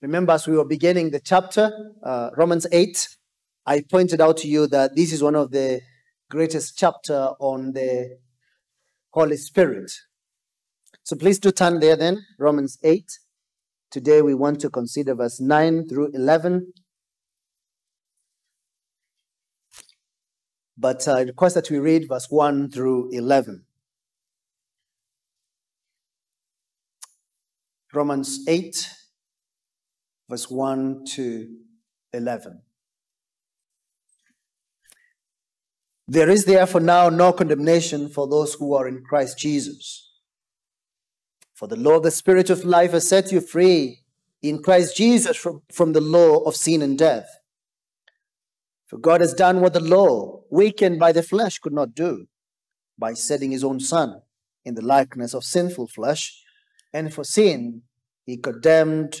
Remember, as we were beginning the chapter, uh, Romans 8, I pointed out to you that this is one of the greatest chapter on the Holy Spirit. So please do turn there then, Romans 8. Today we want to consider verse 9 through 11. But I request that we read verse 1 through 11. Romans 8, verse 1 to 11. There is therefore now no condemnation for those who are in Christ Jesus. For the law of the Spirit of life has set you free in Christ Jesus from, from the law of sin and death. For God has done what the law, weakened by the flesh, could not do, by sending his own Son in the likeness of sinful flesh, and for sin, he condemned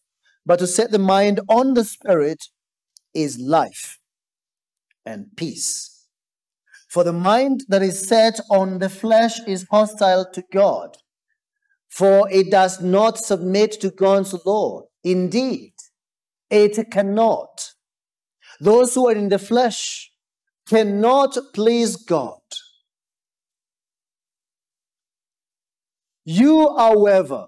but to set the mind on the Spirit is life and peace. For the mind that is set on the flesh is hostile to God for it does not submit to God's law. Indeed, it cannot. Those who are in the flesh cannot please God. You, however,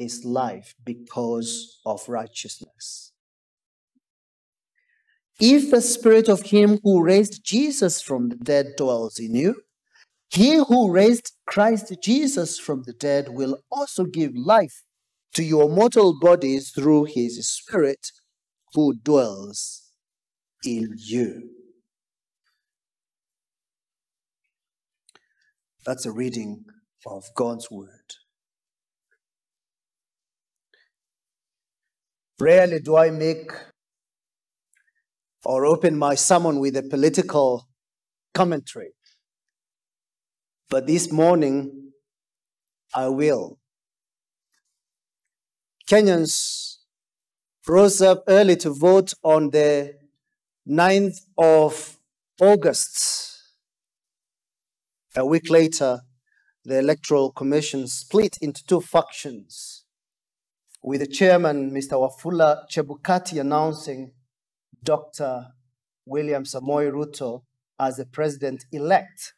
is life because of righteousness. If the spirit of him who raised Jesus from the dead dwells in you, he who raised Christ Jesus from the dead will also give life to your mortal bodies through his Spirit who dwells in you. That's a reading of God's Word. Rarely do I make or open my sermon with a political commentary. But this morning, I will. Kenyans rose up early to vote on the 9th of August. A week later, the Electoral Commission split into two factions, with the chairman, Mr. Wafula Chebukati, announcing Dr. William Samoei Ruto as the president elect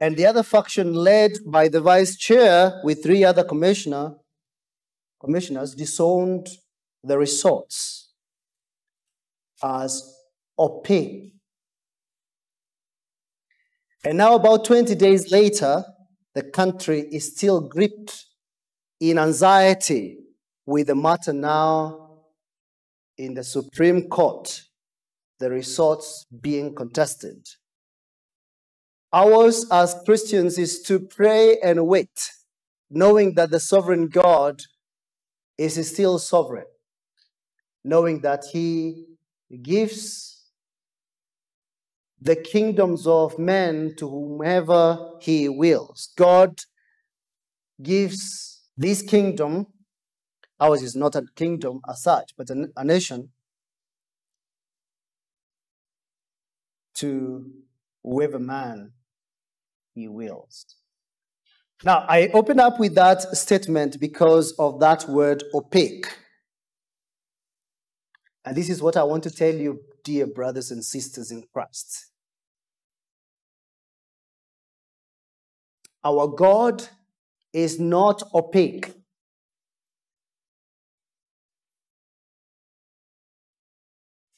and the other faction led by the vice chair with three other commissioner, commissioners disowned the results as opaque. And now, about 20 days later, the country is still gripped in anxiety with the matter now in the Supreme Court, the results being contested. Ours as Christians is to pray and wait, knowing that the sovereign God is still sovereign, knowing that He gives the kingdoms of men to whomever He wills. God gives this kingdom, ours is not a kingdom as such, but a, a nation, to whoever man he wills. Now, I open up with that statement because of that word opaque. And this is what I want to tell you, dear brothers and sisters in Christ. Our God is not opaque.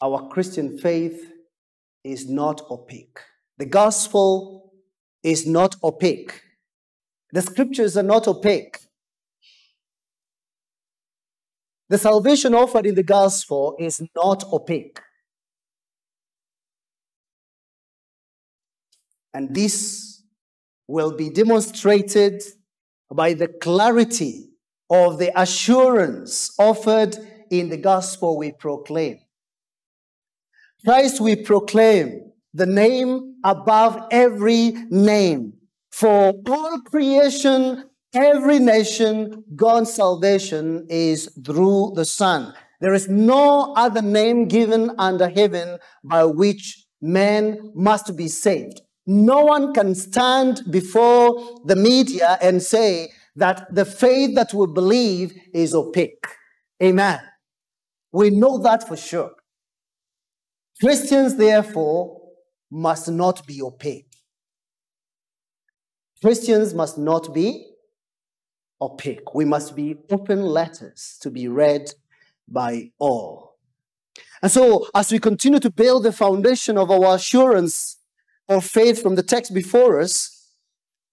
our Christian faith is not opaque. The gospel is not opaque. The scriptures are not opaque. The salvation offered in the gospel is not opaque. And this will be demonstrated by the clarity of the assurance offered in the gospel we proclaim. Christ we proclaim, the name above every name. For all creation, every nation, God's salvation is through the Son. There is no other name given under heaven by which man must be saved. No one can stand before the media and say that the faith that we believe is opaque. Amen. We know that for sure. Christians, therefore, must not be opaque. Christians must not be opaque. We must be open letters to be read by all. And so, as we continue to build the foundation of our assurance of faith from the text before us,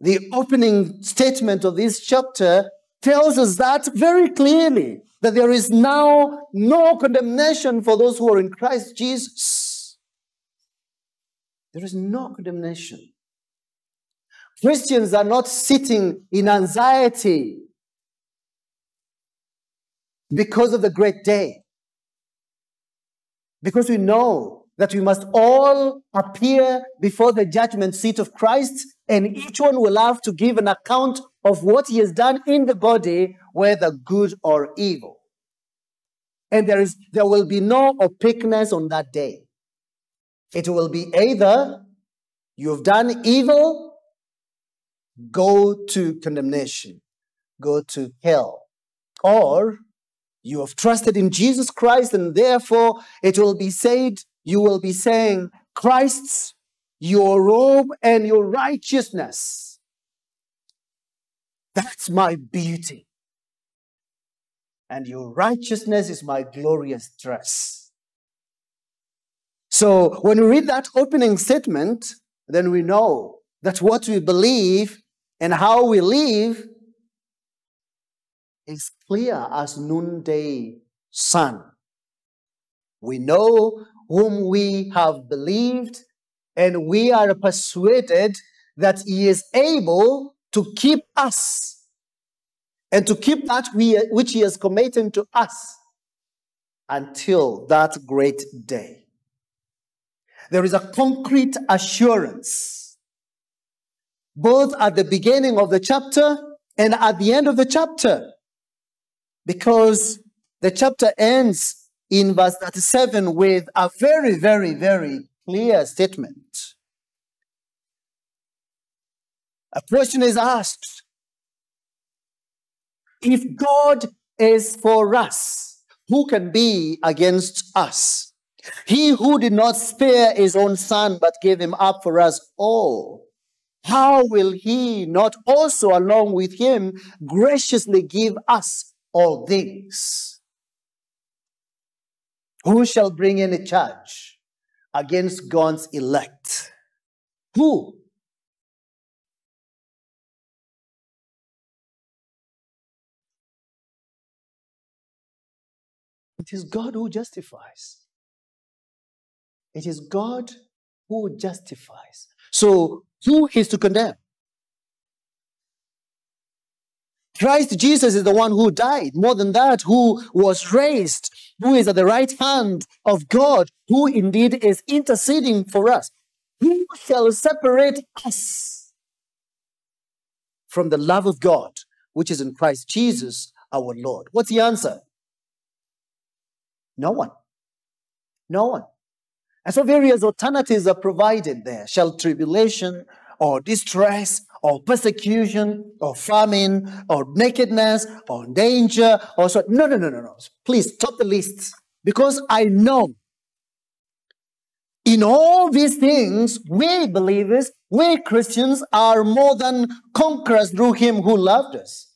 the opening statement of this chapter tells us that very clearly that there is now no condemnation for those who are in Christ Jesus. There is no condemnation. Christians are not sitting in anxiety because of the great day. Because we know that we must all appear before the judgment seat of Christ, and each one will have to give an account of what he has done in the body, whether good or evil. And there is there will be no opaqueness on that day. It will be either you've done evil, go to condemnation, go to hell, or you have trusted in Jesus Christ, and therefore it will be said, you will be saying, Christ's, your robe and your righteousness. That's my beauty. And your righteousness is my glorious dress. So when we read that opening statement, then we know that what we believe and how we live is clear as noonday sun. We know whom we have believed, and we are persuaded that He is able to keep us and to keep that we, which He has committed to us until that great day. There is a concrete assurance, both at the beginning of the chapter and at the end of the chapter because the chapter ends in verse 37 with a very, very, very clear statement. A question is asked If God is for us, who can be against us? He who did not spare his own son but gave him up for us all, how will he not also, along with him, graciously give us all things. Who shall bring any charge against God's elect? Who? It is God who justifies. It is God who justifies. So, who is to condemn? Christ Jesus is the one who died. More than that, who was raised, who is at the right hand of God, who indeed is interceding for us. Who shall separate us from the love of God, which is in Christ Jesus our Lord? What's the answer? No one. No one. And so various alternatives are provided there. Shall tribulation or distress or persecution or famine or nakedness or danger or so. No, no, no, no, no. Please stop the list because I know in all these things, we believers, we Christians are more than conquerors through Him who loved us.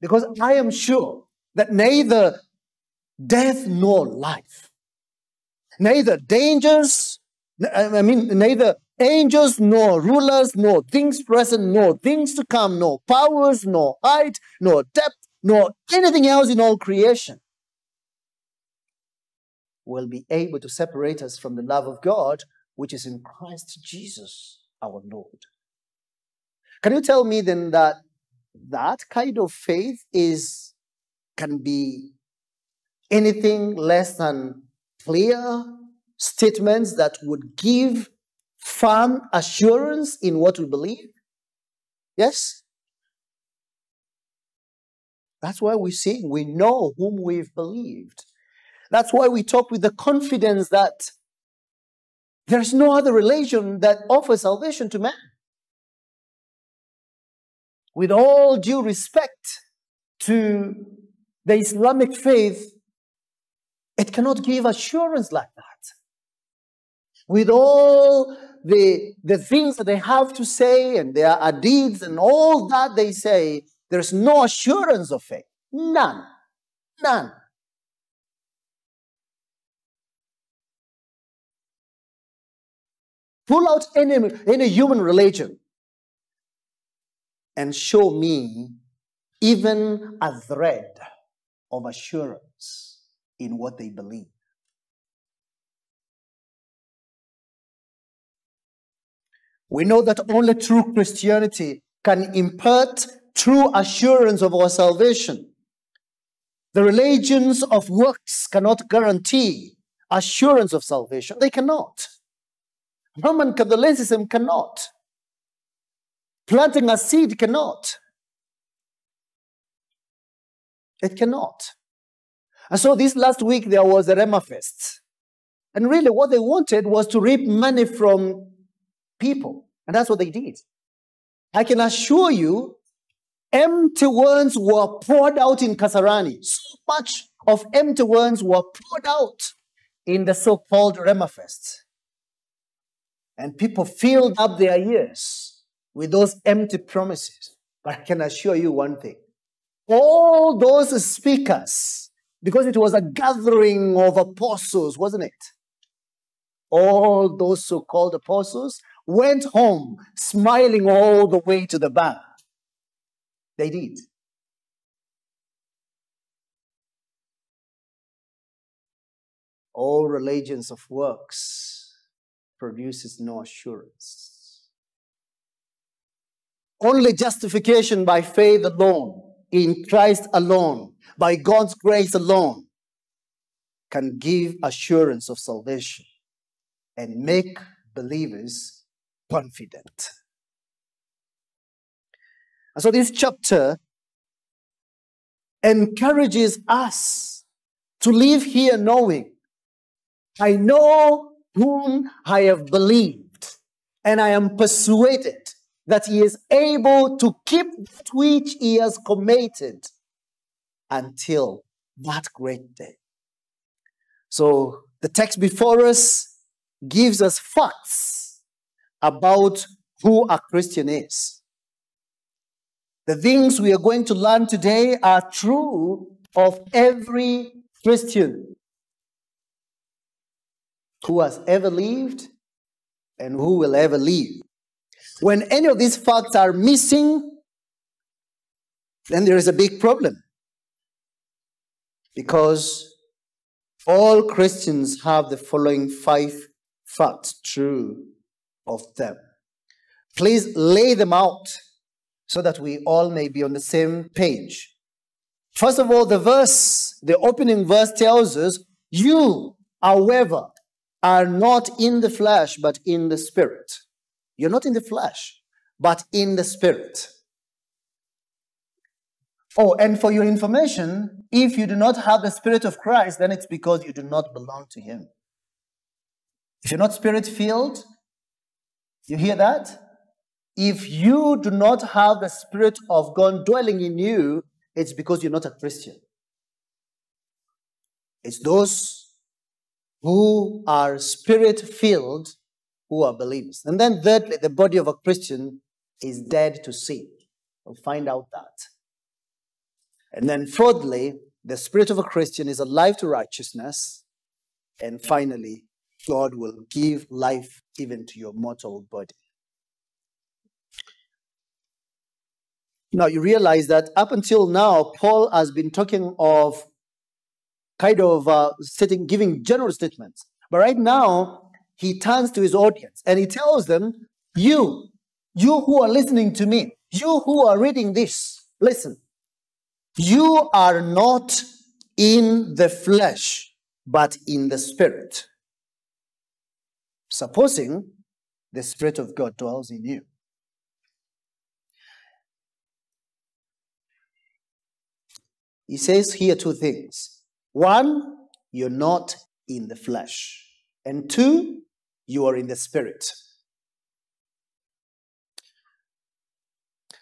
Because I am sure that neither death nor life, Neither dangers, I mean, neither angels, nor rulers, nor things present, nor things to come, nor powers, nor height, nor depth, nor anything else in all creation will be able to separate us from the love of God, which is in Christ Jesus our Lord. Can you tell me then that that kind of faith is can be anything less than clear statements that would give firm assurance in what we believe? Yes? That's why we sing, we know whom we've believed. That's why we talk with the confidence that there's no other religion that offers salvation to man. With all due respect to the Islamic faith, it cannot give assurance like that. With all the, the things that they have to say and their deeds and all that they say, there's no assurance of faith. None. None. Pull out any, any human religion and show me even a thread of assurance in what they believe. We know that only true Christianity can impart true assurance of our salvation. The religions of works cannot guarantee assurance of salvation. They cannot. Roman Catholicism cannot. Planting a seed cannot. It cannot. And so this last week there was a Rhema Fest. And really what they wanted was to reap money from people. And that's what they did. I can assure you, empty words were poured out in Kasarani. So much of empty words were poured out in the so-called Rhema Fest. And people filled up their ears with those empty promises. But I can assure you one thing. All those speakers, because it was a gathering of apostles, wasn't it? All those so-called apostles went home smiling all the way to the bank. They did. All religions of works produces no assurance. Only justification by faith alone, in Christ alone, by God's grace alone, can give assurance of salvation and make believers confident. And so this chapter encourages us to live here knowing I know whom I have believed, and I am persuaded that he is able to keep that which he has committed until that great day. So the text before us gives us facts about who a Christian is. The things we are going to learn today are true of every Christian who has ever lived and who will ever live. When any of these facts are missing, then there is a big problem. Because all Christians have the following five facts true of them. Please lay them out so that we all may be on the same page. First of all, the verse, the opening verse tells us, You, however, are not in the flesh, but in the spirit. You're not in the flesh, but in the spirit. Oh, and for your information, if you do not have the Spirit of Christ, then it's because you do not belong to Him. If you're not spirit filled, you hear that? If you do not have the Spirit of God dwelling in you, it's because you're not a Christian. It's those who are spirit filled, who are believers. And then, thirdly, the body of a Christian is dead to sin. We'll find out that. And then, fourthly, the spirit of a Christian is alive to righteousness. And finally, God will give life even to your mortal body. Now, you realize that up until now, Paul has been talking of kind of uh, setting, giving general statements. But right now, he turns to his audience and he tells them, You, you who are listening to me, you who are reading this, listen, you are not in the flesh, but in the spirit. Supposing the Spirit of God dwells in you. He says here two things. One, you're not in the flesh. And two, you are in the spirit.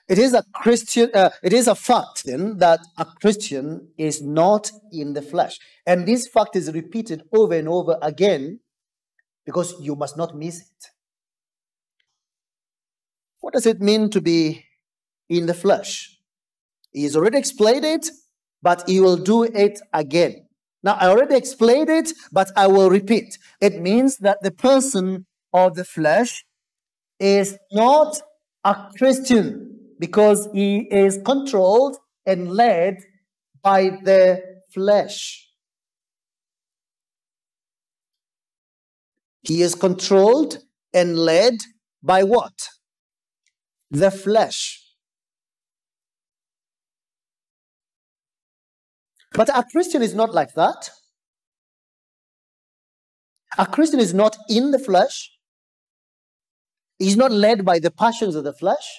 It is a Christian, uh, it is a fact then that a Christian is not in the flesh. And this fact is repeated over and over again because you must not miss it. What does it mean to be in the flesh? He's already explained it, but he will do it again. Now, I already explained it, but I will repeat. It means that the person of the flesh is not a Christian because he is controlled and led by the flesh. He is controlled and led by what? The flesh. But a Christian is not like that. A Christian is not in the flesh. He's not led by the passions of the flesh.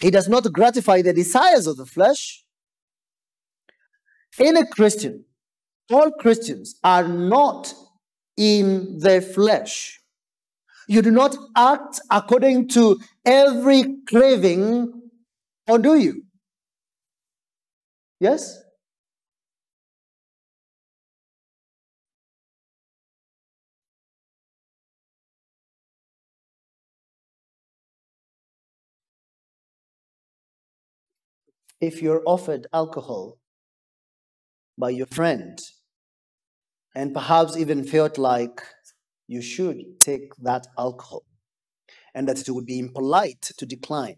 He does not gratify the desires of the flesh. In a Christian, all Christians are not in the flesh. You do not act according to every craving, or do you? Yes? if you're offered alcohol by your friend and perhaps even felt like you should take that alcohol and that it would be impolite to decline.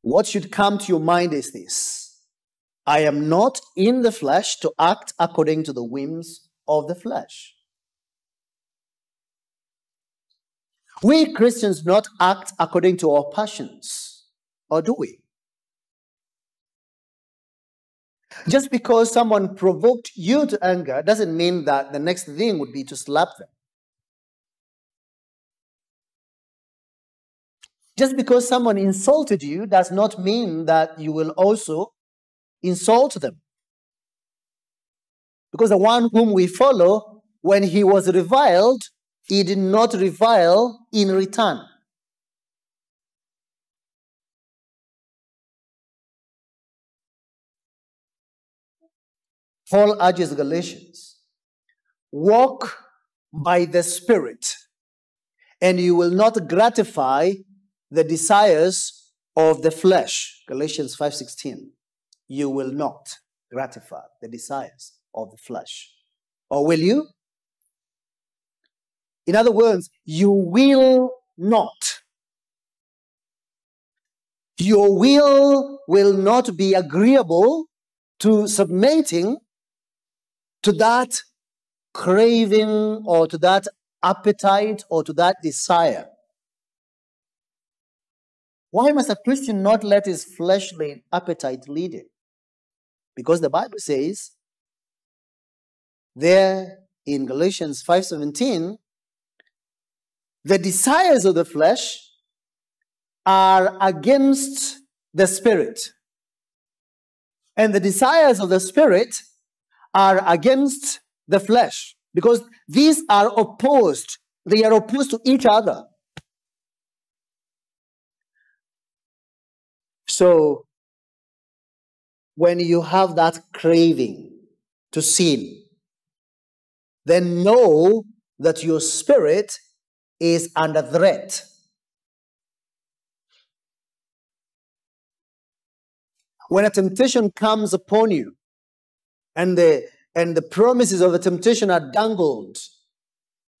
What should come to your mind is this I am not in the flesh to act according to the whims of the flesh. We Christians not act according to our passions, or do we? Just because someone provoked you to anger doesn't mean that the next thing would be to slap them. Just because someone insulted you does not mean that you will also insult them. Because the one whom we follow, when he was reviled, he did not revile in return. Paul urges Galatians walk by the Spirit, and you will not gratify the desires of the flesh. Galatians 5:16. You will not gratify the desires of the flesh. Or will you? In other words, you will not. Your will will not be agreeable to submitting to that craving or to that appetite or to that desire. Why must a Christian not let his fleshly appetite lead him? Because the Bible says there in Galatians 5:17 the desires of the flesh are against the spirit. And the desires of the spirit are against the flesh because these are opposed. They are opposed to each other. So, when you have that craving to sin, then know that your spirit is under threat. When a temptation comes upon you, and the and the promises of the temptation are dangled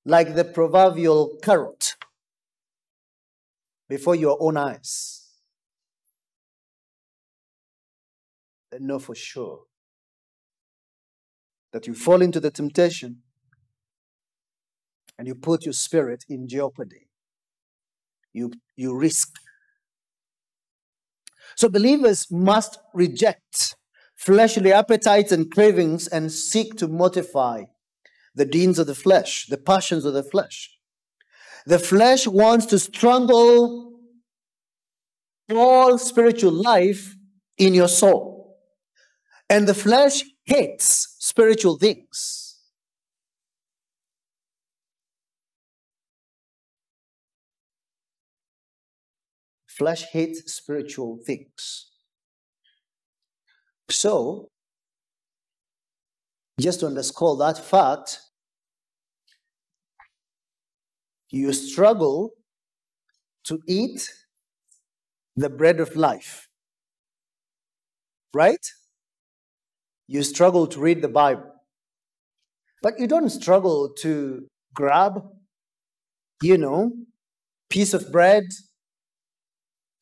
like the proverbial carrot before your own eyes, then know for sure that you fall into the temptation and you put your spirit in jeopardy. You, you risk. So believers must reject fleshly appetites and cravings and seek to mortify the deeds of the flesh, the passions of the flesh. The flesh wants to strangle all spiritual life in your soul. And the flesh hates spiritual things. Flesh hates spiritual things. So, just to underscore that fact, you struggle to eat the bread of life. Right? You struggle to read the Bible. But you don't struggle to grab, you know, piece of bread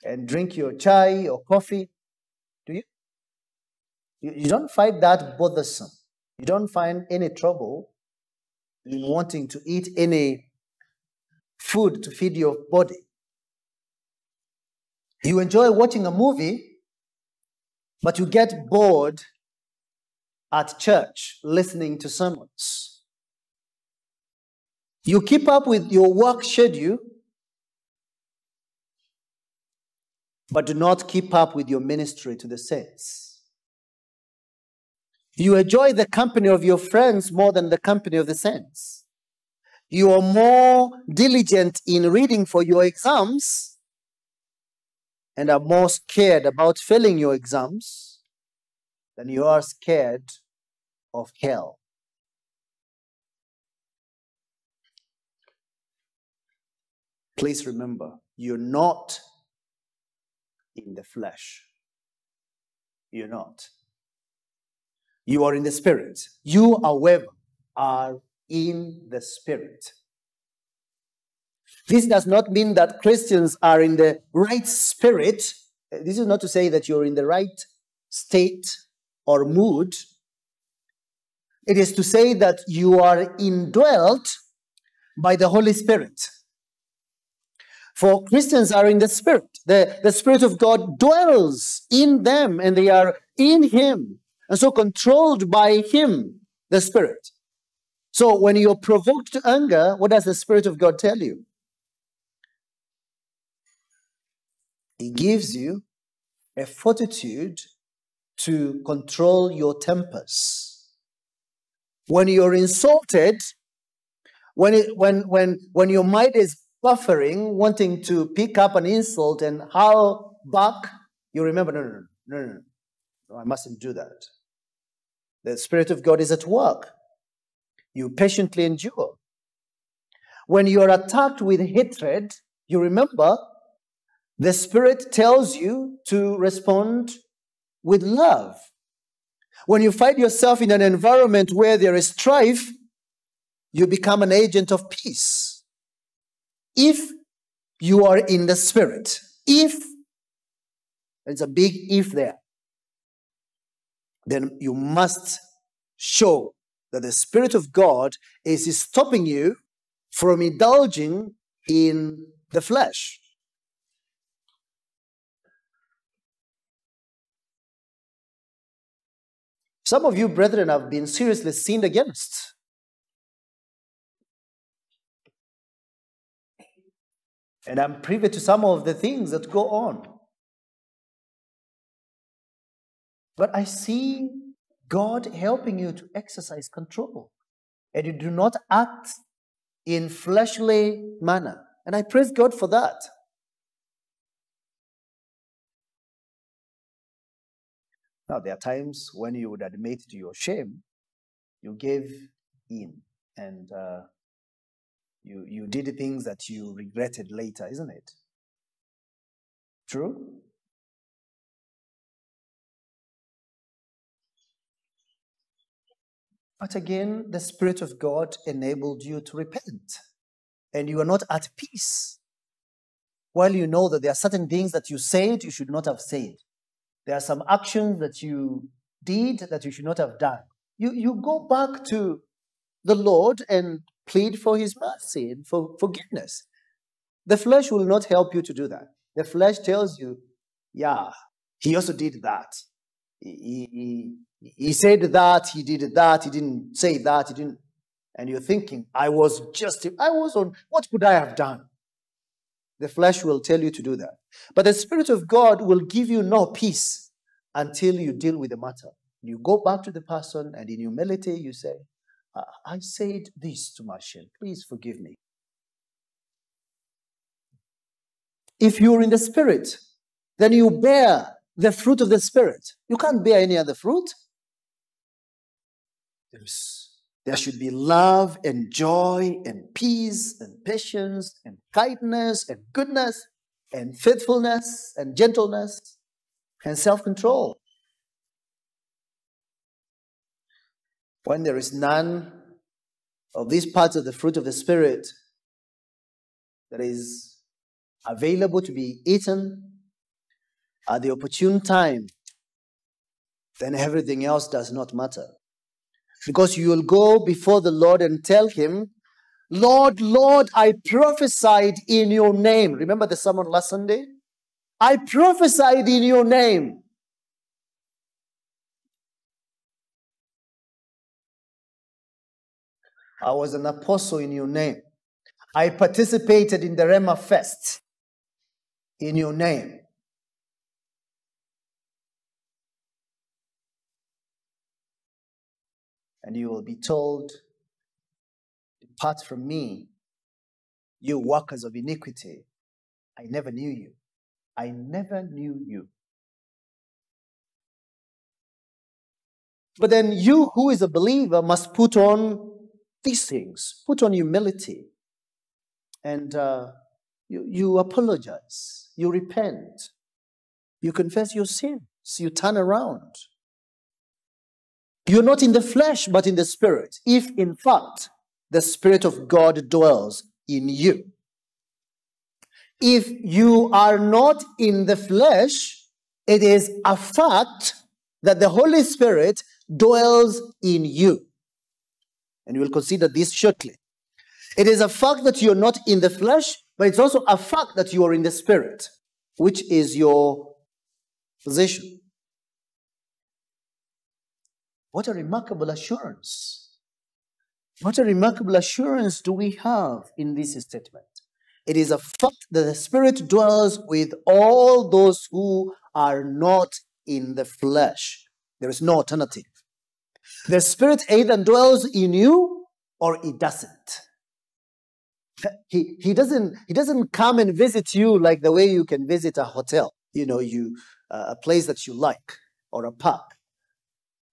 and drink your chai or coffee. You, you don't find that bothersome. You don't find any trouble in wanting to eat any food to feed your body. You enjoy watching a movie, but you get bored at church listening to sermons. You keep up with your work schedule, but do not keep up with your ministry to the saints. You enjoy the company of your friends more than the company of the saints. You are more diligent in reading for your exams and are more scared about failing your exams than you are scared of hell. Please remember, you're not in the flesh. You're not. You are in the Spirit. You, however, are in the Spirit. This does not mean that Christians are in the right spirit. This is not to say that you're in the right state or mood. It is to say that you are indwelt by the Holy Spirit. For Christians are in the Spirit. The, the Spirit of God dwells in them and they are in Him and so controlled by Him, the Spirit. So when you're provoked to anger, what does the Spirit of God tell you? He gives you a fortitude to control your tempers. When you're insulted, when, it, when, when, when your mind is buffering, wanting to pick up an insult and howl back, you remember, no, no, no, no, no, no, I mustn't do that. The Spirit of God is at work. You patiently endure. When you are attacked with hatred, you remember the Spirit tells you to respond with love. When you find yourself in an environment where there is strife, you become an agent of peace. If you are in the Spirit, if, there's a big if there, then you must show that the Spirit of God is stopping you from indulging in the flesh. Some of you, brethren, have been seriously sinned against. And I'm privy to some of the things that go on. But I see God helping you to exercise control. And you do not act in fleshly manner. And I praise God for that. Now, there are times when you would admit to your shame, you gave in and uh, you, you did things that you regretted later, isn't it? True? But again, the Spirit of God enabled you to repent, and you are not at peace. While you know that there are certain things that you said you should not have said, there are some actions that you did that you should not have done. You, you go back to the Lord and plead for His mercy and for forgiveness. The flesh will not help you to do that. The flesh tells you, yeah, he also did that. He, he, he said that, he did that, he didn't say that, he didn't. And you're thinking, I was just, I was on, what could I have done? The flesh will tell you to do that. But the Spirit of God will give you no peace until you deal with the matter. You go back to the person and in humility you say, I said this to Marshall. Please forgive me. If you're in the Spirit, then you bear the fruit of the Spirit. You can't bear any other fruit. There's, there should be love and joy and peace and patience and kindness and goodness and faithfulness and gentleness and self control. When there is none of these parts of the fruit of the Spirit that is available to be eaten at the opportune time, then everything else does not matter. Because you will go before the Lord and tell him, Lord, Lord, I prophesied in your name. Remember the sermon last Sunday? I prophesied in your name. I was an apostle in your name. I participated in the Rhema Fest in your name. And you will be told, Depart from me, you workers of iniquity. I never knew you. I never knew you. But then you, who is a believer, must put on these things put on humility, and uh, you, you apologize, you repent, you confess your sins, you turn around. You're not in the flesh, but in the spirit. If in fact the spirit of God dwells in you. If you are not in the flesh, it is a fact that the Holy Spirit dwells in you. And we will consider this shortly. It is a fact that you're not in the flesh, but it's also a fact that you are in the spirit, which is your position. What a remarkable assurance. What a remarkable assurance do we have in this statement. It is a fact that the Spirit dwells with all those who are not in the flesh. There is no alternative. The Spirit either dwells in you or it doesn't. He, he doesn't he doesn't come and visit you like the way you can visit a hotel, you know, you uh, a place that you like or a park.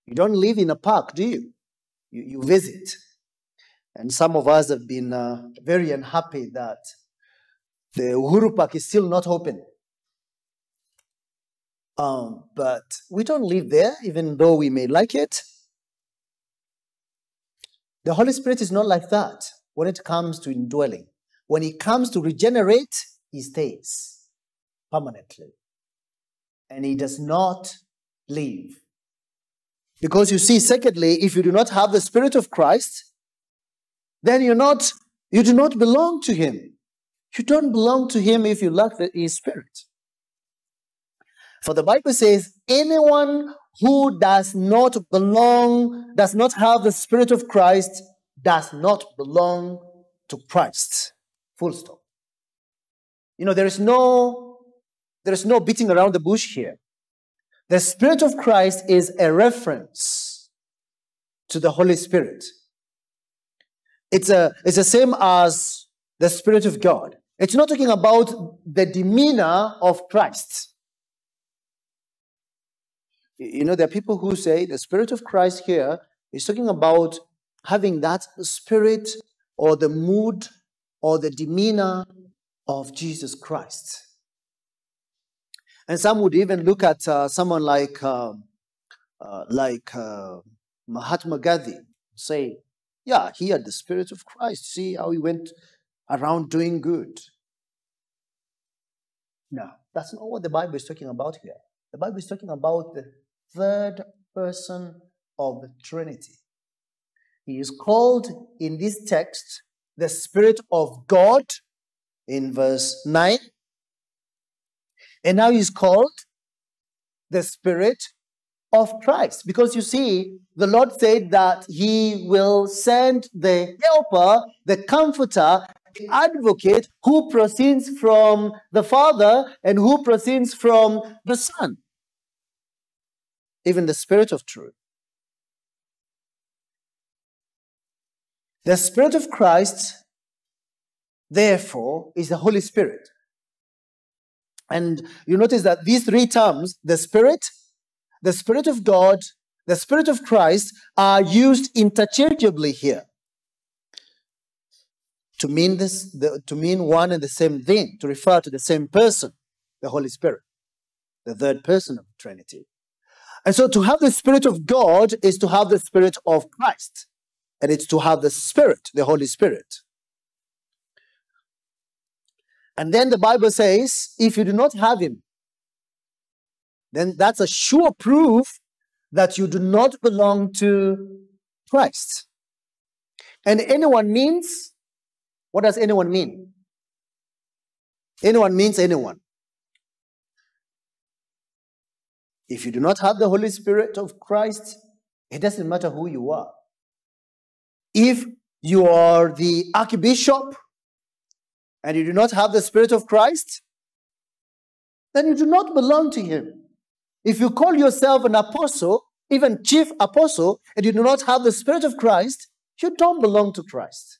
You don't live in a park, do you? You, you visit. And some of us have been uh, very unhappy that the Uhuru Park is still not open. Um, but we don't live there, even though we may like it. The Holy Spirit is not like that when it comes to indwelling. When it comes to regenerate, He stays permanently. And He does not leave. Because you see, secondly, if you do not have the Spirit of Christ, then you're not, you do not belong to Him. You don't belong to Him if you lack the, His Spirit. For the Bible says, anyone who does not belong, does not have the Spirit of Christ, does not belong to Christ. Full stop. You know, there is no, there is no beating around the bush here. The Spirit of Christ is a reference to the Holy Spirit. It's, a, it's the same as the Spirit of God. It's not talking about the demeanor of Christ. You know, there are people who say the Spirit of Christ here is talking about having that spirit or the mood or the demeanor of Jesus Christ. And some would even look at uh, someone like, uh, uh, like uh, Mahatma Gandhi, say, yeah, he had the Spirit of Christ. See how he went around doing good. No, that's not what the Bible is talking about here. The Bible is talking about the third person of the Trinity. He is called in this text the Spirit of God in verse 9. And now he's called the Spirit of Christ. Because you see, the Lord said that He will send the helper, the comforter, the advocate who proceeds from the Father and who proceeds from the Son. Even the Spirit of truth. The Spirit of Christ, therefore, is the Holy Spirit. And you notice that these three terms, the Spirit, the Spirit of God, the Spirit of Christ, are used interchangeably here to mean this, the, to mean one and the same thing, to refer to the same person, the Holy Spirit, the third person of the Trinity. And so to have the Spirit of God is to have the Spirit of Christ, and it's to have the Spirit, the Holy Spirit. And then the Bible says, if you do not have Him, then that's a sure proof that you do not belong to Christ. And anyone means, what does anyone mean? Anyone means anyone. If you do not have the Holy Spirit of Christ, it doesn't matter who you are. If you are the archbishop and you do not have the Spirit of Christ, then you do not belong to Him. If you call yourself an apostle, even chief apostle, and you do not have the Spirit of Christ, you don't belong to Christ.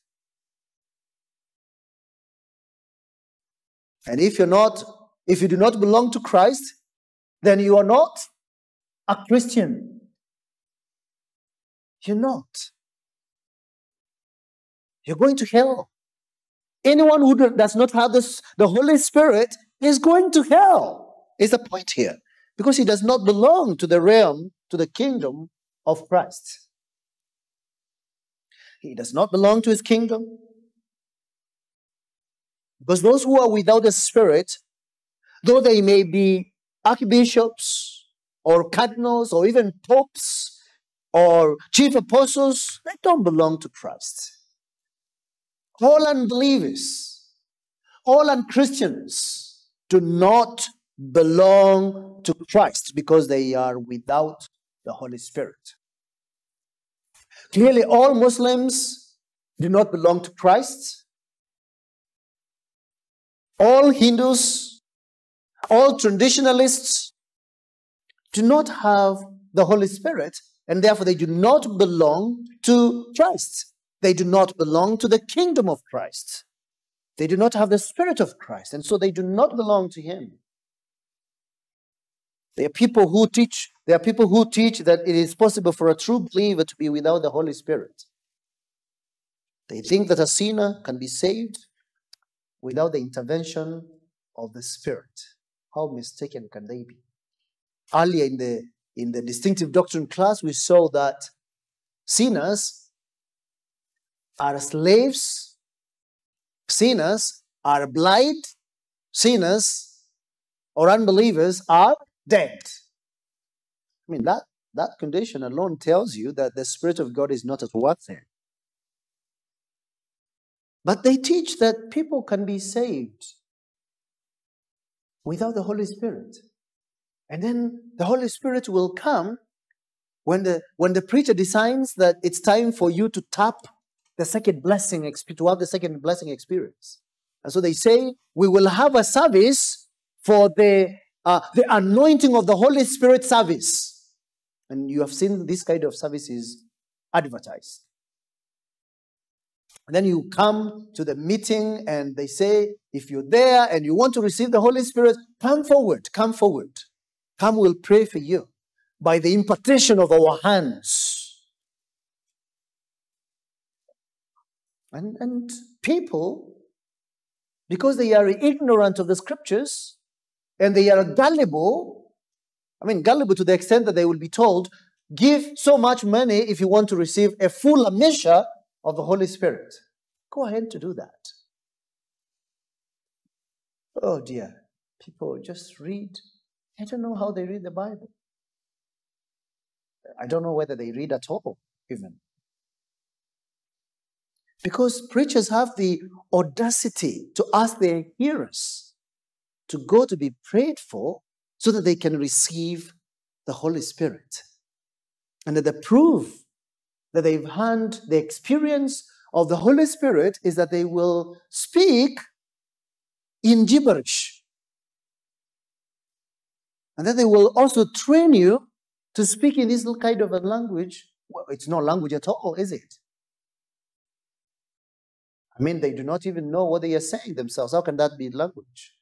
And if you're not, if you do not belong to Christ, then you are not a Christian. You're not. You're going to hell. Anyone who does not have this, the Holy Spirit is going to hell, is the point here because he does not belong to the realm, to the kingdom of Christ. He does not belong to his kingdom. Because those who are without the Spirit, though they may be archbishops or cardinals or even popes or chief apostles, they don't belong to Christ. All unbelievers, all unchristians do not belong to Christ because they are without the Holy Spirit. Clearly, all Muslims do not belong to Christ. All Hindus, all traditionalists do not have the Holy Spirit, and therefore they do not belong to Christ. They do not belong to the kingdom of Christ. They do not have the Spirit of Christ, and so they do not belong to Him. There are people who teach, there are people who teach that it is possible for a true believer to be without the Holy Spirit. They think that a sinner can be saved without the intervention of the Spirit. How mistaken can they be? Earlier in the in the distinctive doctrine class, we saw that sinners are slaves, sinners are blind, sinners or unbelievers are dead. I mean, that, that condition alone tells you that the Spirit of God is not at work there. But they teach that people can be saved without the Holy Spirit. And then the Holy Spirit will come when the, when the preacher decides that it's time for you to tap the second blessing, to have the second blessing experience. And so they say, we will have a service for the uh, the anointing of the Holy Spirit service. And you have seen this kind of services advertised. And then you come to the meeting and they say, if you're there and you want to receive the Holy Spirit, come forward, come forward. Come, we'll pray for you by the impartation of our hands. And, and people, because they are ignorant of the scriptures, and they are gullible. I mean, gullible to the extent that they will be told, give so much money if you want to receive a fuller measure of the Holy Spirit. Go ahead to do that. Oh dear, people just read. I don't know how they read the Bible. I don't know whether they read at all, even. Because preachers have the audacity to ask their hearers to go to be prayed for so that they can receive the Holy Spirit. And that the proof that they've had the experience of the Holy Spirit is that they will speak in gibberish. And then they will also train you to speak in this kind of a language. Well, it's no language at all, is it? I mean, they do not even know what they are saying themselves. How can that be language?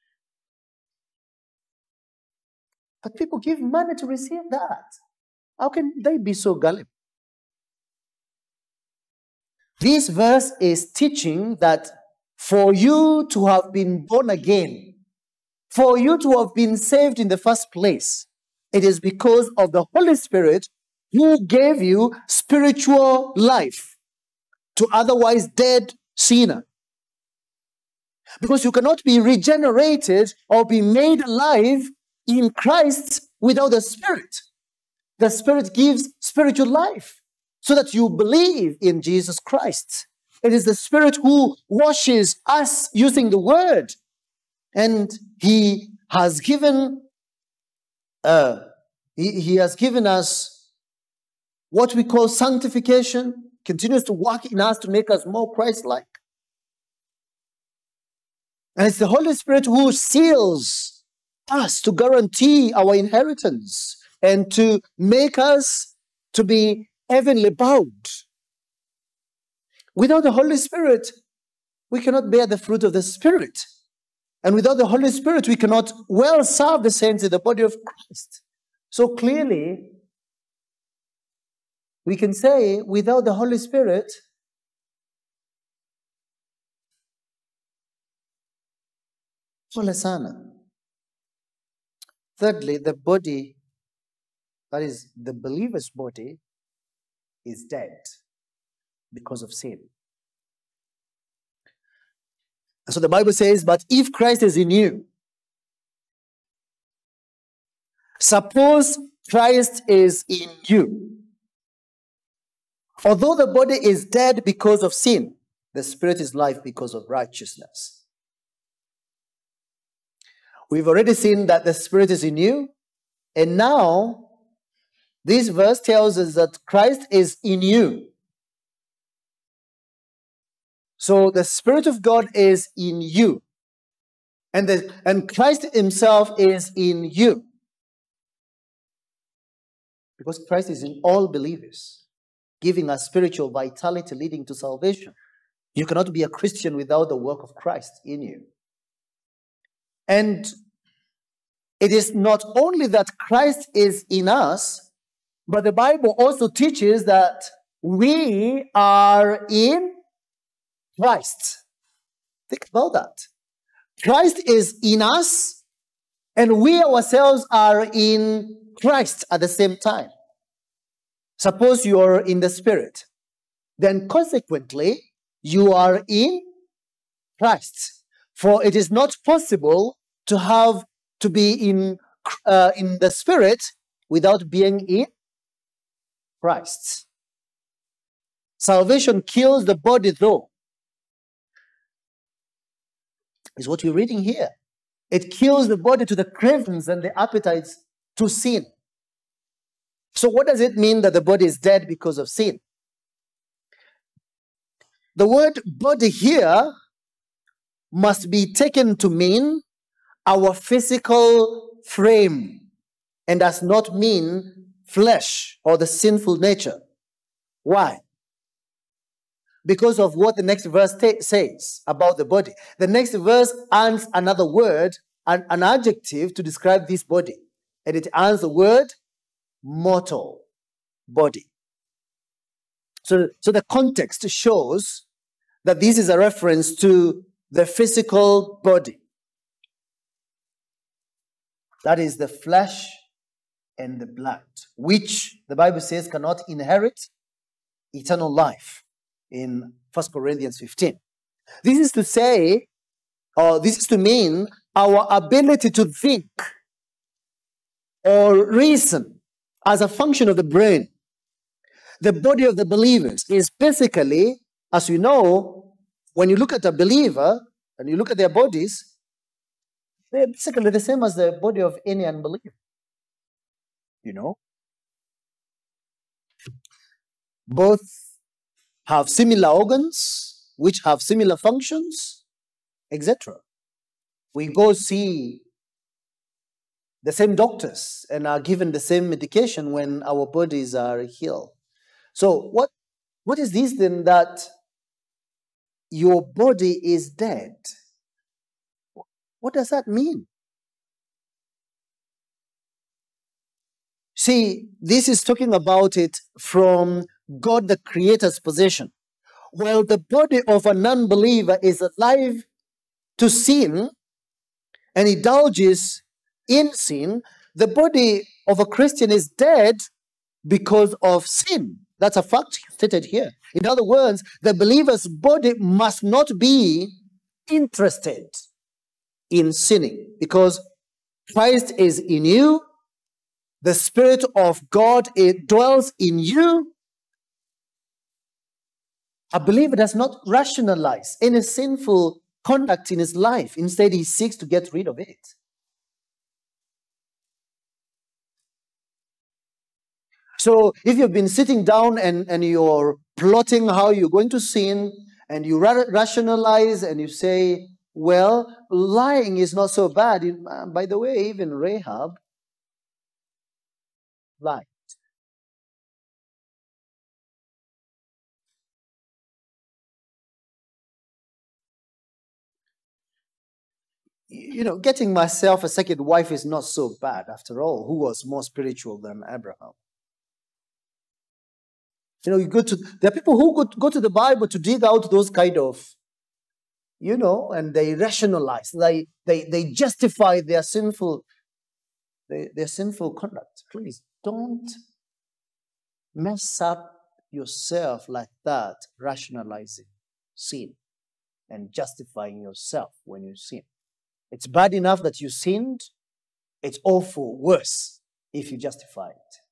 But people give money to receive that. How can they be so gullible? This verse is teaching that for you to have been born again, for you to have been saved in the first place, it is because of the Holy Spirit who gave you spiritual life to otherwise dead sinner. Because you cannot be regenerated or be made alive in Christ without the Spirit. The Spirit gives spiritual life so that you believe in Jesus Christ. It is the Spirit who washes us using the Word. And He has given, uh, he, he has given us what we call sanctification, continues to work in us to make us more Christ-like. And it's the Holy Spirit who seals us to guarantee our inheritance and to make us to be heavenly bound. Without the Holy Spirit, we cannot bear the fruit of the Spirit. And without the Holy Spirit, we cannot well serve the saints in the body of Christ. So clearly, we can say without the Holy Spirit, sana. Thirdly, the body, that is the believer's body, is dead because of sin. And so the Bible says, But if Christ is in you, suppose Christ is in you. Although the body is dead because of sin, the spirit is life because of righteousness. We've already seen that the spirit is in you, and now this verse tells us that Christ is in you. So the Spirit of God is in you. And, the, and Christ Himself is in you. Because Christ is in all believers, giving us spiritual vitality leading to salvation. You cannot be a Christian without the work of Christ in you. And it is not only that Christ is in us, but the Bible also teaches that we are in Christ. Think about that. Christ is in us, and we ourselves are in Christ at the same time. Suppose you are in the Spirit, then consequently, you are in Christ. For it is not possible to have to be in, uh, in the Spirit without being in Christ. Salvation kills the body, though, is what you're reading here. It kills the body to the cravings and the appetites to sin. So, what does it mean that the body is dead because of sin? The word body here must be taken to mean our physical frame and does not mean flesh or the sinful nature. Why? Because of what the next verse says about the body. The next verse adds another word, an, an adjective to describe this body. And it adds the word mortal body. So, so the context shows that this is a reference to the physical body. That is the flesh and the blood, which the Bible says cannot inherit eternal life in 1 Corinthians 15. This is to say, or this is to mean our ability to think or reason as a function of the brain. The body of the believers is basically, as you know, when you look at a believer and you look at their bodies, they're basically the same as the body of any unbeliever. You know? Both have similar organs, which have similar functions, etc. We go see the same doctors and are given the same medication when our bodies are healed. So, what, what is this then that your body is dead? What does that mean? See, this is talking about it from God the Creator's position. While the body of a non believer is alive to sin and indulges in sin, the body of a Christian is dead because of sin. That's a fact stated here. In other words, the believer's body must not be interested in sinning because Christ is in you, the Spirit of God it dwells in you. A believer does not rationalize any sinful conduct in his life. Instead, he seeks to get rid of it. So, if you've been sitting down and, and you're plotting how you're going to sin, and you ra- rationalize and you say, well, lying is not so bad. Uh, by the way, even Rahab lied. You know, getting myself a second wife is not so bad after all. Who was more spiritual than Abraham? You know, you go to there are people who go, go to the Bible to dig out those kind of you know, and they rationalize, they, they, they justify their sinful, their, their sinful conduct. Please don't mess up yourself like that, rationalizing sin and justifying yourself when you sin. It's bad enough that you sinned, it's awful worse if you justify it.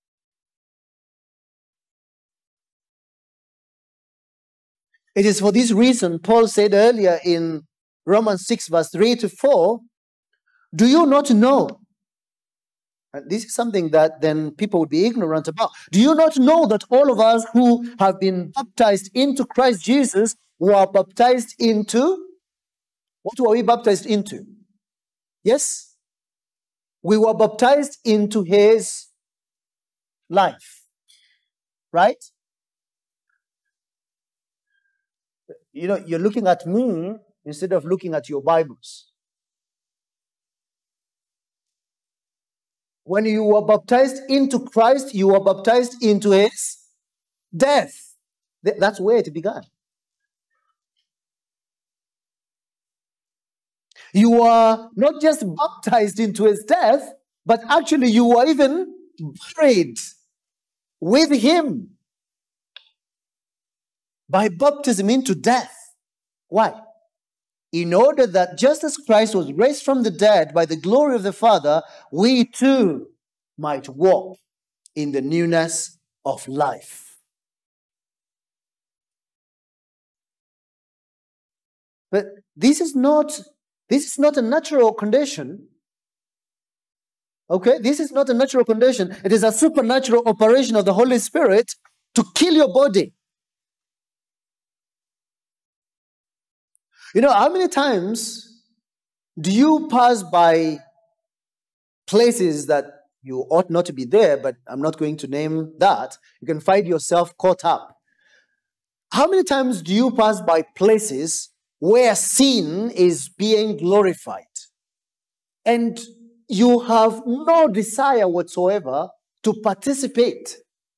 It is for this reason Paul said earlier in Romans 6, verse 3 to 4 Do you not know? And this is something that then people would be ignorant about. Do you not know that all of us who have been baptized into Christ Jesus were baptized into? What were we baptized into? Yes? We were baptized into his life. Right? You know, you're looking at me instead of looking at your Bibles. When you were baptized into Christ, you were baptized into his death. That's where it began. You are not just baptized into his death, but actually you were even buried with him by baptism into death. Why? In order that just as Christ was raised from the dead by the glory of the Father, we too might walk in the newness of life. But this is not this is not a natural condition. Okay, this is not a natural condition. It is a supernatural operation of the Holy Spirit to kill your body. You know, how many times do you pass by places that you ought not to be there, but I'm not going to name that? You can find yourself caught up. How many times do you pass by places where sin is being glorified? And you have no desire whatsoever to participate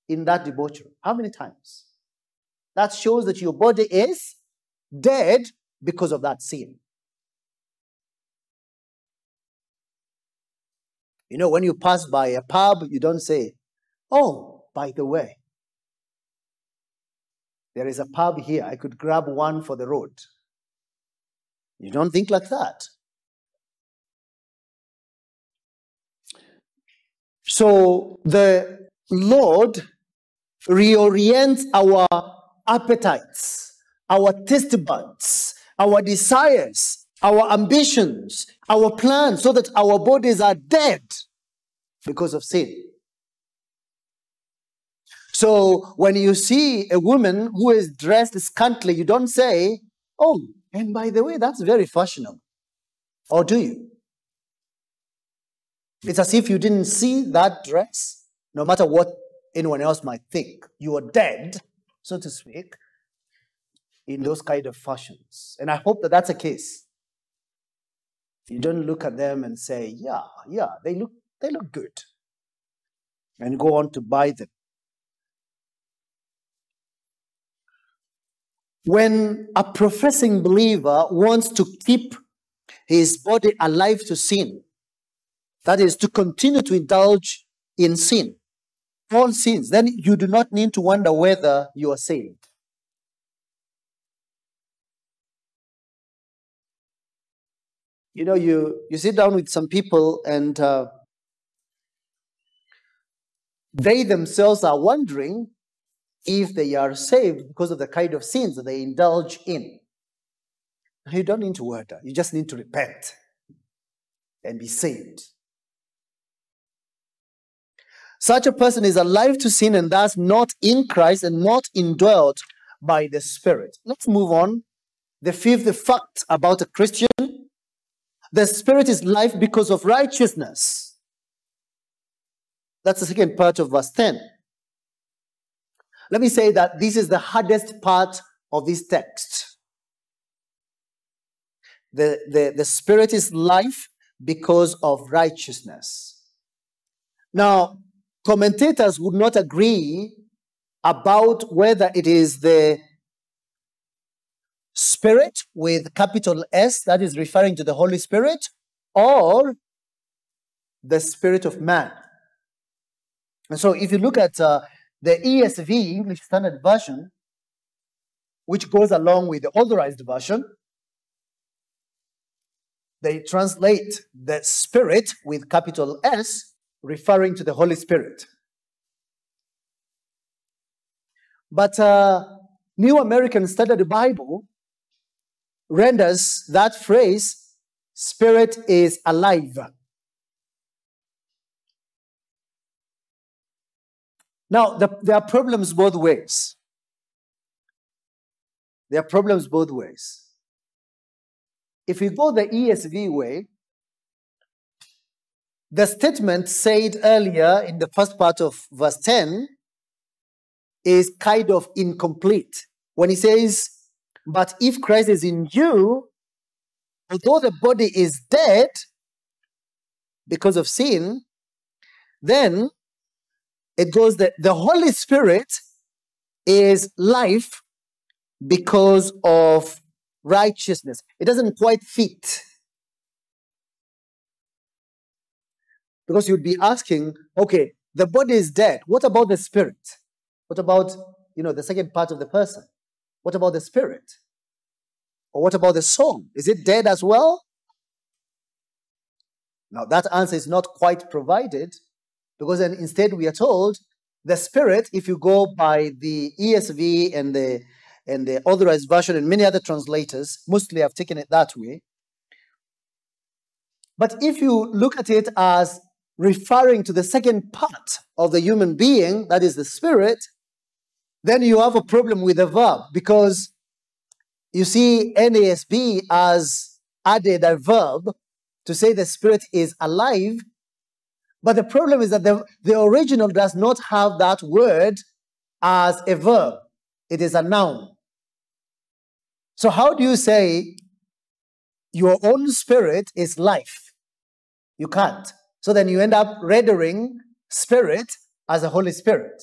in that debauchery. How many times? That shows that your body is dead because of that sin. You know, when you pass by a pub, you don't say, Oh, by the way, there is a pub here. I could grab one for the road. You don't think like that. So the Lord reorients our appetites, our taste buds, our desires, our ambitions, our plans, so that our bodies are dead because of sin. So when you see a woman who is dressed scantily, you don't say, Oh, and by the way, that's very fashionable. Or do you? It's as if you didn't see that dress, no matter what anyone else might think. You are dead, so to speak, in those kind of fashions. And I hope that that's the case. You don't look at them and say, yeah, yeah, they look, they look good. And go on to buy them. When a professing believer wants to keep his body alive to sin, that is, to continue to indulge in sin, all sins, then you do not need to wonder whether you are saved. You know, you, you sit down with some people and uh, they themselves are wondering if they are saved because of the kind of sins that they indulge in. You don't need to wonder, you just need to repent and be saved. Such a person is alive to sin and thus not in Christ and not indwelt by the Spirit. Let's move on. The fifth fact about a Christian the Spirit is life because of righteousness. That's the second part of verse 10. Let me say that this is the hardest part of this text. The, the, the Spirit is life because of righteousness. Now, commentators would not agree about whether it is the Spirit with capital S, that is referring to the Holy Spirit, or the Spirit of man. And so, if you look at uh, the ESV, English Standard Version, which goes along with the authorized version, they translate the Spirit with capital S, referring to the Holy Spirit. But uh, New American Standard Bible renders that phrase, Spirit is alive. Now, the, there are problems both ways. There are problems both ways. If we go the ESV way, the statement said earlier in the first part of verse 10 is kind of incomplete. When he says, But if Christ is in you, although the body is dead because of sin, then it goes that the Holy Spirit is life because of righteousness. It doesn't quite fit. Because you'd be asking, okay, the body is dead. What about the spirit? What about, you know, the second part of the person? What about the spirit? Or what about the soul? Is it dead as well? Now, that answer is not quite provided because then instead we are told the Spirit, if you go by the ESV and the and the authorized version and many other translators, mostly have taken it that way. But if you look at it as referring to the second part of the human being, that is the spirit, then you have a problem with the verb because you see NASB has added a verb to say the spirit is alive but the problem is that the, the original does not have that word as a verb, it is a noun. So, how do you say your own spirit is life? You can't. So then you end up rendering spirit as a Holy Spirit.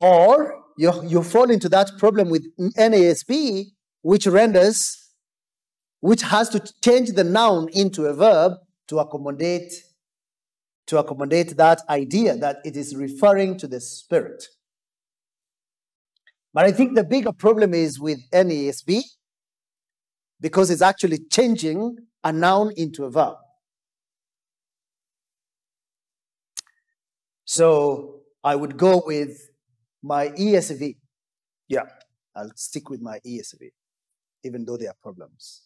Or you, you fall into that problem with NASB, which renders, which has to change the noun into a verb to accommodate to accommodate that idea that it is referring to the spirit. But I think the bigger problem is with NASB because it's actually changing a noun into a verb. So I would go with my ESV. Yeah, I'll stick with my ESV, even though there are problems.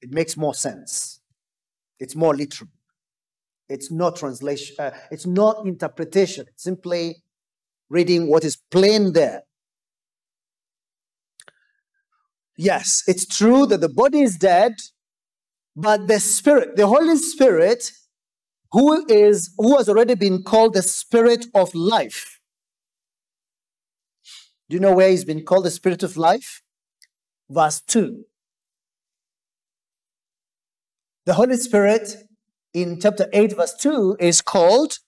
It makes more sense. It's more literal. It's not translation. Uh, it's not interpretation. It's simply reading what is plain there. Yes, it's true that the body is dead, but the spirit, the Holy Spirit, who is who has already been called the Spirit of life. Do you know where he's been called the Spirit of life? Verse 2. The Holy Spirit in chapter 8, verse 2 is called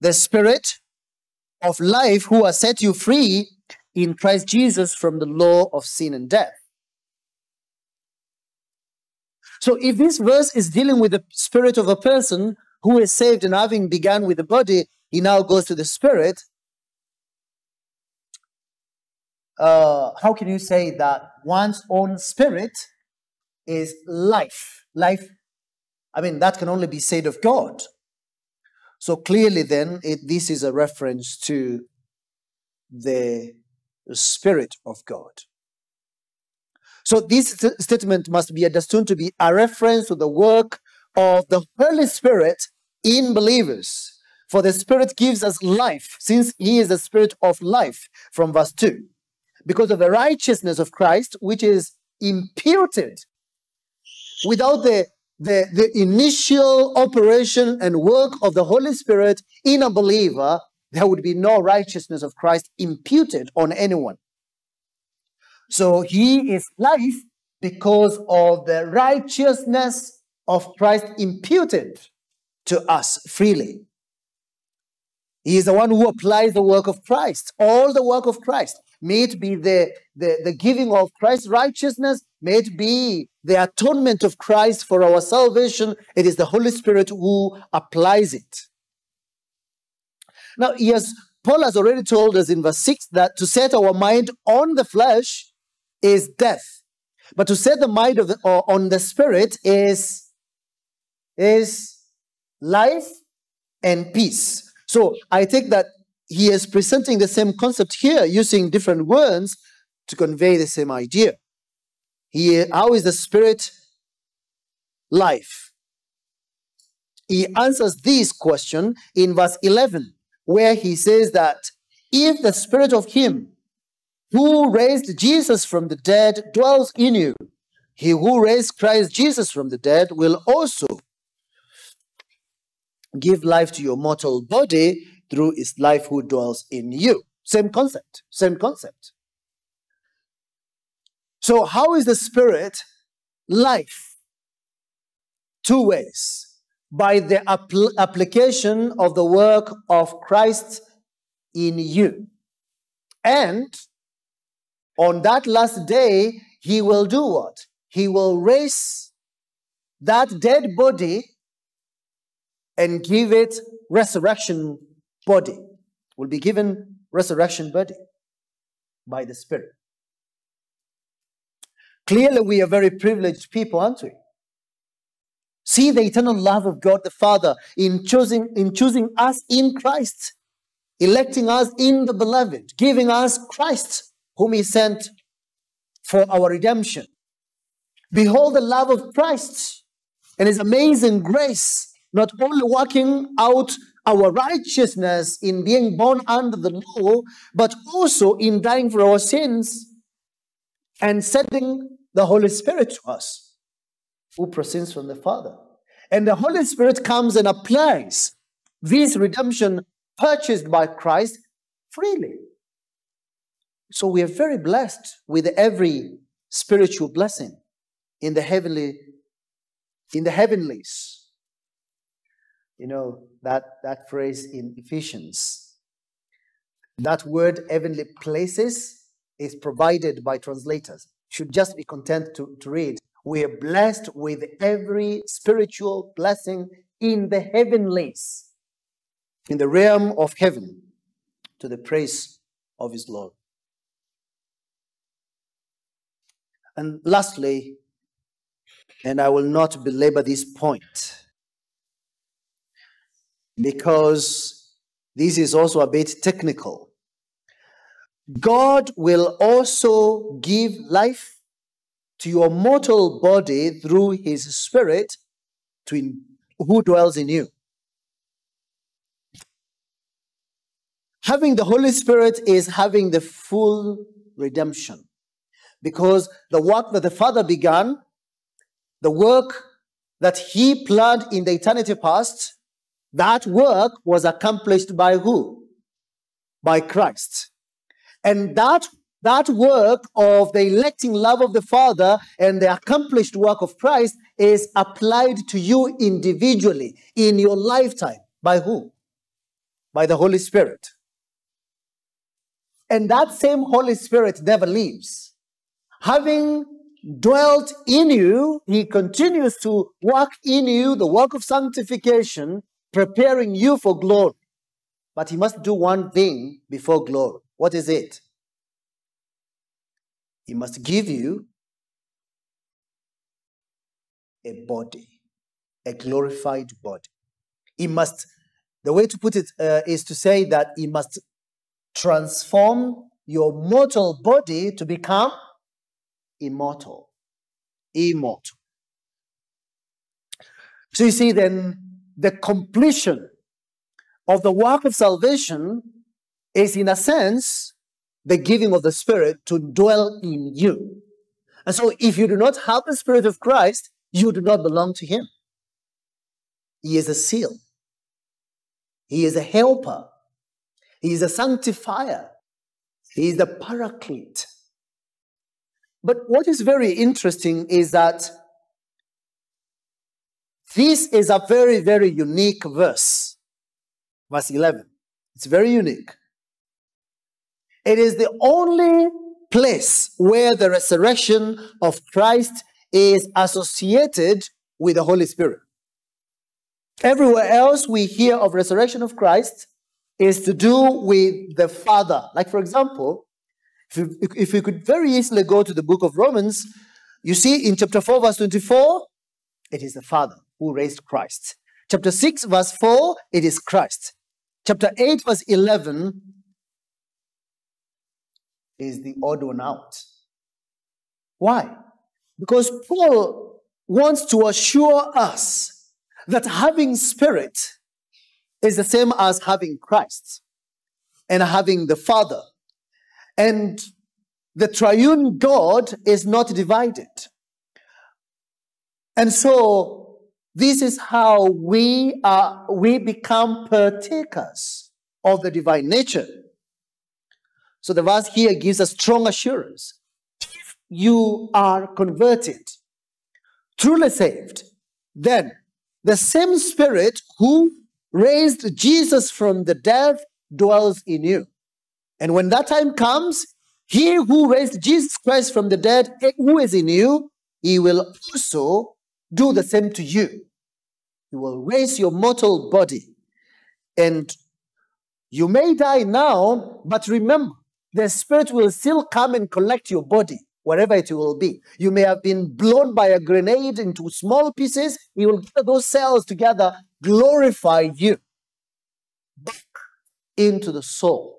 the Spirit of life who has set you free in Christ Jesus from the law of sin and death. So if this verse is dealing with the spirit of a person who is saved and having begun with the body, he now goes to the spirit. Uh, how can you say that one's own spirit is life? Life I mean, that can only be said of God. So clearly, then, it, this is a reference to the Spirit of God. So this st- statement must be understood to be a reference to the work of the Holy Spirit in believers. For the Spirit gives us life, since He is the Spirit of life, from verse 2. Because of the righteousness of Christ, which is imputed without the the, the initial operation and work of the Holy Spirit in a believer, there would be no righteousness of Christ imputed on anyone. So he is life because of the righteousness of Christ imputed to us freely. He is the one who applies the work of Christ, all the work of Christ. May it be the, the, the giving of Christ's righteousness, may it be the atonement of Christ for our salvation. It is the Holy Spirit who applies it. Now, yes, Paul has already told us in verse 6 that to set our mind on the flesh is death. But to set the mind the, uh, on the spirit is, is life and peace. So I think that he is presenting the same concept here using different words to convey the same idea. He, how is the spirit life? He answers this question in verse 11, where he says that if the spirit of him who raised Jesus from the dead dwells in you, he who raised Christ Jesus from the dead will also give life to your mortal body through his life who dwells in you. Same concept, same concept. So, how is the Spirit life? Two ways. By the apl- application of the work of Christ in you. And on that last day, he will do what? He will raise that dead body and give it resurrection body, will be given resurrection body by the Spirit. Clearly, we are very privileged people, aren't we? See the eternal love of God the Father in choosing, in choosing us in Christ, electing us in the beloved, giving us Christ, whom He sent for our redemption. Behold the love of Christ and His amazing grace, not only working out our righteousness in being born under the law, but also in dying for our sins and sending the Holy Spirit to us, who proceeds from the Father. And the Holy Spirit comes and applies this redemption purchased by Christ freely. So we are very blessed with every spiritual blessing in the heavenly in the heavenlies you know, that, that phrase in Ephesians. That word heavenly places is provided by translators. Should just be content to, to read we are blessed with every spiritual blessing in the heavenlies, in the realm of heaven, to the praise of his Lord. And lastly, and I will not belabor this point because this is also a bit technical. God will also give life to your mortal body through his spirit to in, who dwells in you. Having the Holy Spirit is having the full redemption because the work that the Father began, the work that He planned in the eternity past, that work was accomplished by who? By Christ. And that, that work of the electing love of the Father and the accomplished work of Christ is applied to you individually in your lifetime. By who? By the Holy Spirit. And that same Holy Spirit never leaves having dwelt in you, he continues to work in you the work of sanctification, preparing you for glory. But he must do one thing before glory. What is it? He must give you a body, a glorified body. He must, the way to put it uh, is to say that he must transform your mortal body to become immortal. Immortal. So you see, then the completion of the work of salvation is, in a sense, the giving of the Spirit to dwell in you. And so, if you do not have the Spirit of Christ, you do not belong to Him. He is a seal, He is a helper, He is a sanctifier, He is the paraclete. But what is very interesting is that this is a very, very unique verse. Verse 11. It's very unique. It is the only place where the resurrection of Christ is associated with the Holy Spirit. Everywhere else we hear of resurrection of Christ is to do with the Father. Like, for example, if you, if you could very easily go to the book of Romans, you see in chapter 4, verse 24, it is the Father who raised Christ. Chapter 6, verse 4, it is Christ. Chapter 8, verse 11 is the odd one out. Why? Because Paul wants to assure us that having spirit is the same as having Christ and having the Father and the triune God is not divided. And so this is how we are we become partakers of the divine nature. So the verse here gives a strong assurance. If you are converted, truly saved, then the same spirit who raised Jesus from the dead dwells in you. And when that time comes, he who raised Jesus Christ from the dead, who is in you, he will also do the same to you. Will raise your mortal body. And you may die now, but remember, the Spirit will still come and collect your body, wherever it will be. You may have been blown by a grenade into small pieces. He will get those cells together, glorify you back into the soul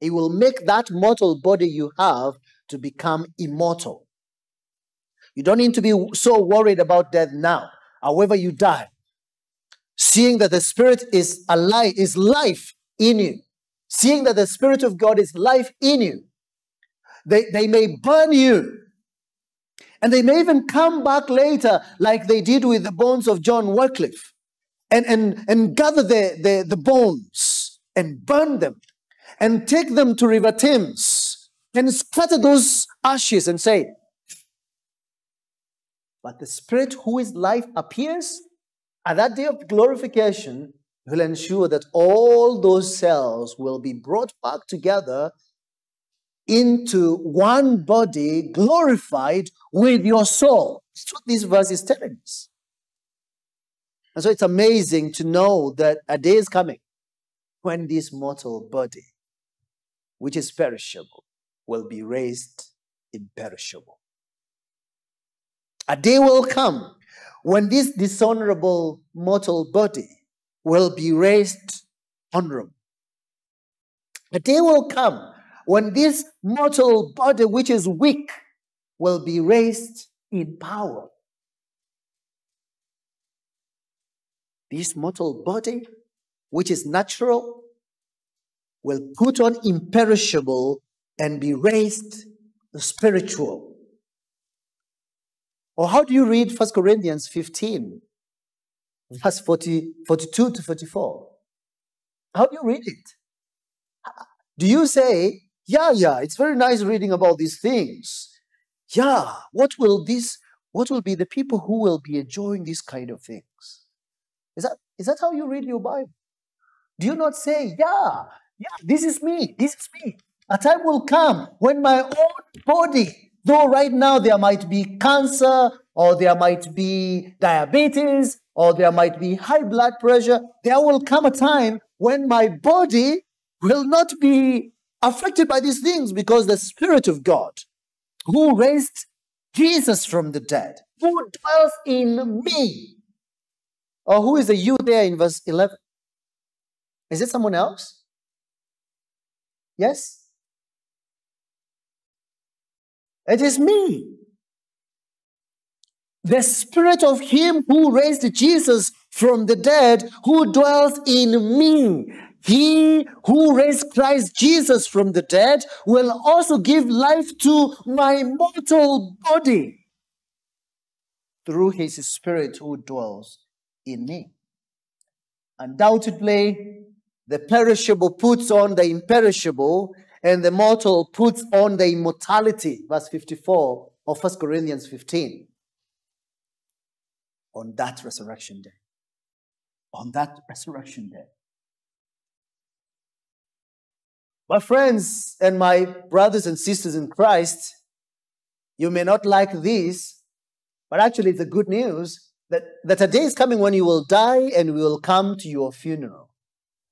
he will make that mortal body you have to become immortal. You don't need to be so worried about death now. However, you die, seeing that the Spirit is alive, is life in you, seeing that the Spirit of God is life in you, they, they may burn you. And they may even come back later, like they did with the bones of John Wycliffe, and, and, and gather the, the, the bones and burn them and take them to River Thames and scatter those ashes and say, But the Spirit who is life appears at that day of glorification He'll ensure that all those cells will be brought back together into one body glorified with your soul. That's what this verse is telling us. And so it's amazing to know that a day is coming when this mortal body, which is perishable, will be raised imperishable. A day will come when this dishonorable mortal body will be raised honorable. A day will come when this mortal body, which is weak, will be raised in power. This mortal body, which is natural, will put on imperishable and be raised spiritual. Or how do you read 1 Corinthians 15, verse 40, 42 to 44? How do you read it? Do you say, yeah, yeah, it's very nice reading about these things. Yeah, what will this, what will be the people who will be enjoying these kind of things? Is that, is that how you read your Bible? Do you not say, yeah, yeah, this is me, this is me. A time will come when my own body, though right now there might be cancer or there might be diabetes or there might be high blood pressure, there will come a time when my body will not be affected by these things because the Spirit of God, who raised Jesus from the dead, who dwells in me, or who is the you there in verse 11? Is it someone else? Yes? It is me. The spirit of him who raised Jesus from the dead, who dwells in me. He who raised Christ Jesus from the dead will also give life to my mortal body through his spirit who dwells in me. Undoubtedly, the perishable puts on the imperishable, and the mortal puts on the immortality. Verse 54 of 1 Corinthians 15. On that resurrection day. On that resurrection day. My friends and my brothers and sisters in Christ, you may not like this, but actually, it's a good news that, that a day is coming when you will die and we will come to your funeral.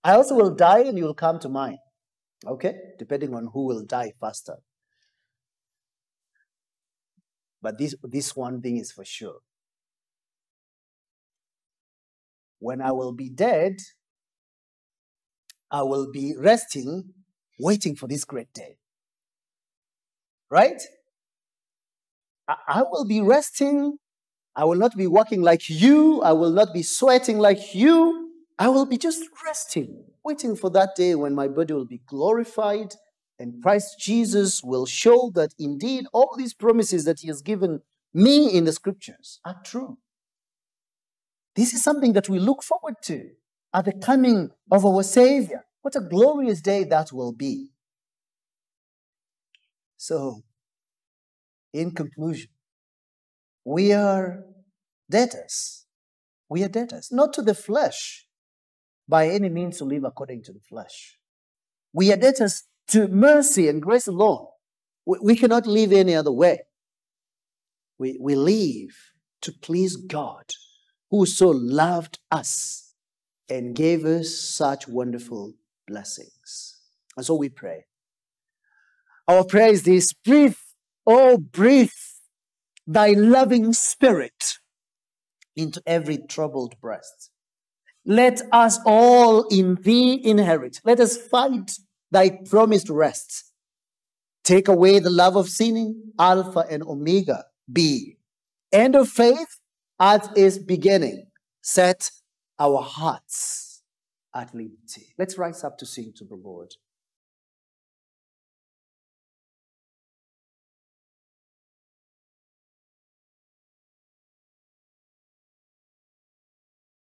I also will die and you will come to mine. Okay? Depending on who will die faster. But this, this one thing is for sure. When I will be dead, I will be resting, waiting for this great day. Right? I, I will be resting. I will not be working like you. I will not be sweating like you. I will be just resting waiting for that day when my body will be glorified and Christ Jesus will show that indeed all these promises that He has given me in the scriptures are true. This is something that we look forward to at the coming of our Savior. What a glorious day that will be. So, in conclusion, we are debtors. We are debtors, not to the flesh, by any means to live according to the flesh. We are debtors to mercy and grace alone. We, we cannot live any other way. We, we live to please God, who so loved us and gave us such wonderful blessings. And so we pray. Our prayer is this breathe, oh, breathe thy loving spirit into every troubled breast. Let us all in thee inherit. Let us find thy promised rest. Take away the love of sinning, Alpha and Omega, be. End of faith as is beginning. Set our hearts at liberty. Let's rise up to sing to the Lord.